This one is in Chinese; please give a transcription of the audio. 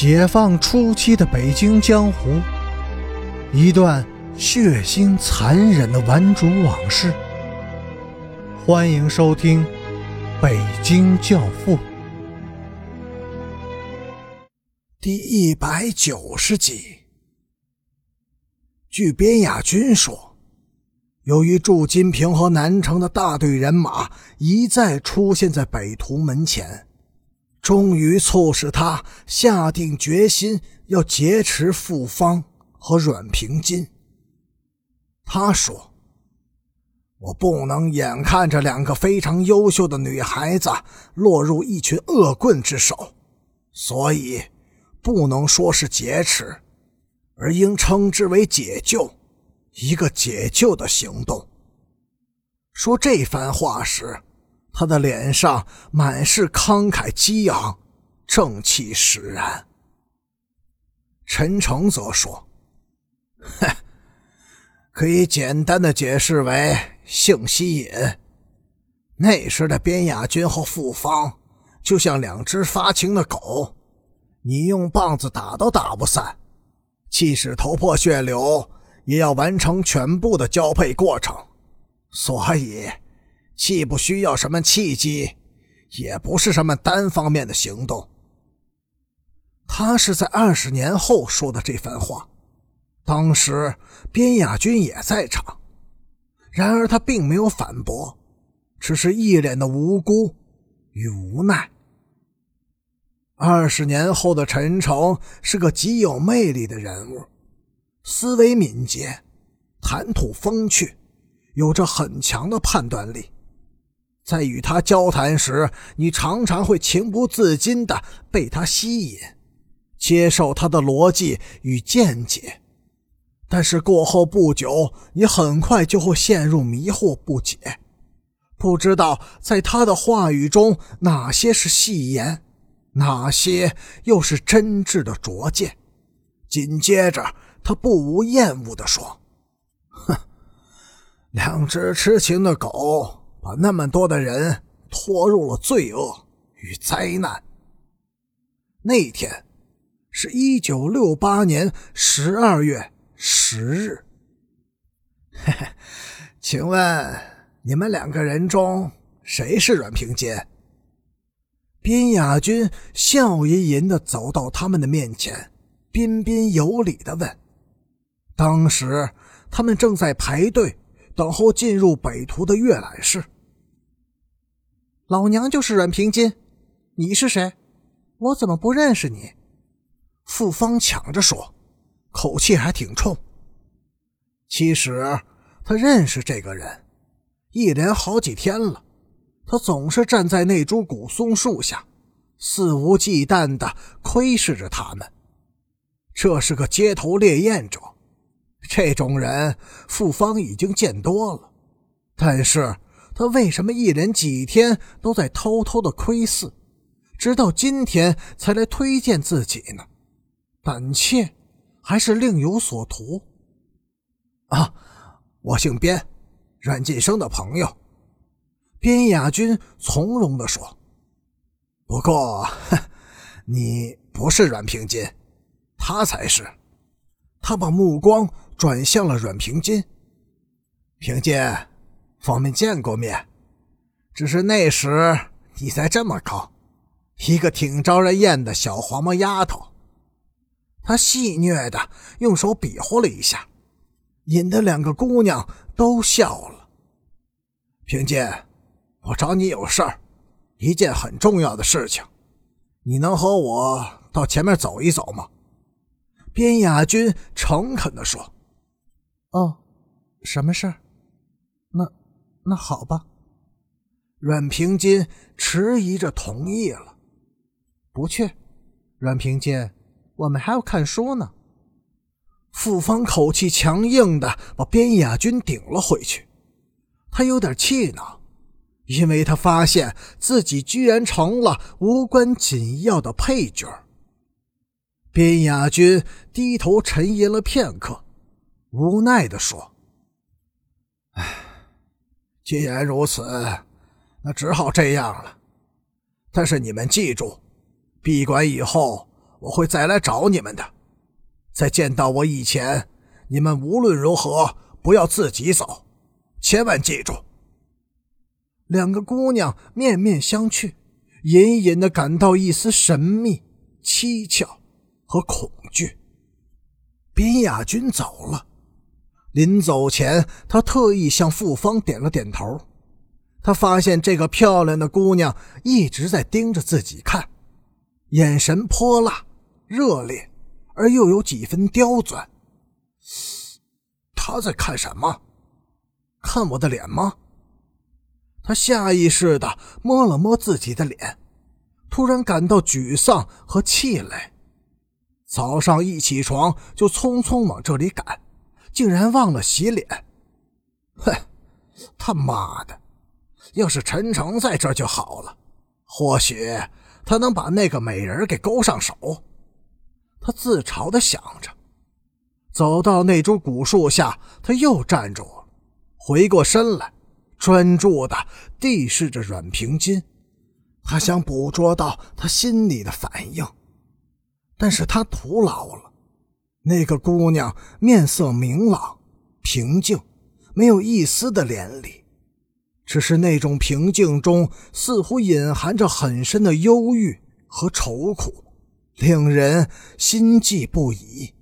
解放初期的北京江湖，一段血腥残忍的顽主往事。欢迎收听《北京教父》第一百九十集。据边亚军说，由于祝金平和南城的大队人马一再出现在北图门前。终于促使他下定决心要劫持傅芳和阮平金。他说：“我不能眼看着两个非常优秀的女孩子落入一群恶棍之手，所以不能说是劫持，而应称之为解救，一个解救的行动。”说这番话时。他的脸上满是慷慨激昂，正气使然。陈诚则说：“哼，可以简单的解释为性吸引。那时的边雅君和傅芳就像两只发情的狗，你用棒子打都打不散，即使头破血流，也要完成全部的交配过程。所以。”既不需要什么契机，也不是什么单方面的行动。他是在二十年后说的这番话，当时边亚军也在场，然而他并没有反驳，只是一脸的无辜与无奈。二十年后的陈诚是个极有魅力的人物，思维敏捷，谈吐风趣，有着很强的判断力。在与他交谈时，你常常会情不自禁地被他吸引，接受他的逻辑与见解。但是过后不久，你很快就会陷入迷惑不解，不知道在他的话语中哪些是戏言，哪些又是真挚的拙见。紧接着，他不无厌恶地说：“哼，两只痴情的狗。”把那么多的人拖入了罪恶与灾难。那天是一九六八年十二月十日。嘿嘿，请问你们两个人中谁是阮平坚？边雅君笑吟吟的走到他们的面前，彬彬有礼的问。当时他们正在排队。等候进入北图的阅览室。老娘就是阮平金，你是谁？我怎么不认识你？傅芳抢着说，口气还挺冲。其实他认识这个人，一连好几天了。他总是站在那株古松树下，肆无忌惮地窥视着他们。这是个街头猎艳者。这种人，傅芳已经见多了，但是他为什么一连几天都在偷偷的窥视，直到今天才来推荐自己呢？胆怯，还是另有所图？啊，我姓边，阮晋生的朋友。边雅君从容地说：“不过，你不是阮平金，他才是。”他把目光。转向了阮平金，平金，我们见过面，只是那时你才这么高，一个挺招人厌的小黄毛丫头。他戏谑的用手比划了一下，引得两个姑娘都笑了。平金，我找你有事儿，一件很重要的事情，你能和我到前面走一走吗？边雅君诚恳地说。哦，什么事儿？那那好吧。阮平金迟疑着同意了。不去，阮平金，我们还要看书呢。傅芳口气强硬的把边雅君顶了回去。他有点气恼，因为他发现自己居然成了无关紧要的配角。边雅君低头沉吟了片刻。无奈的说：“唉，既然如此，那只好这样了。但是你们记住，闭馆以后，我会再来找你们的。在见到我以前，你们无论如何不要自己走，千万记住。”两个姑娘面面相觑，隐隐的感到一丝神秘、蹊跷和恐惧。宾雅君走了，临走前，他特意向傅芳点了点头。他发现这个漂亮的姑娘一直在盯着自己看，眼神泼辣、热烈，而又有几分刁钻。他在看什么？看我的脸吗？他下意识地摸了摸自己的脸，突然感到沮丧和气馁。早上一起床就匆匆往这里赶，竟然忘了洗脸。哼，他妈的！要是陈诚在这就好了，或许他能把那个美人给勾上手。他自嘲地想着，走到那株古树下，他又站住了，回过身来。专注地地视着阮平金，他想捕捉到他心里的反应，但是他徒劳了。那个姑娘面色明朗、平静，没有一丝的怜悯，只是那种平静中似乎隐含着很深的忧郁和愁苦，令人心悸不已。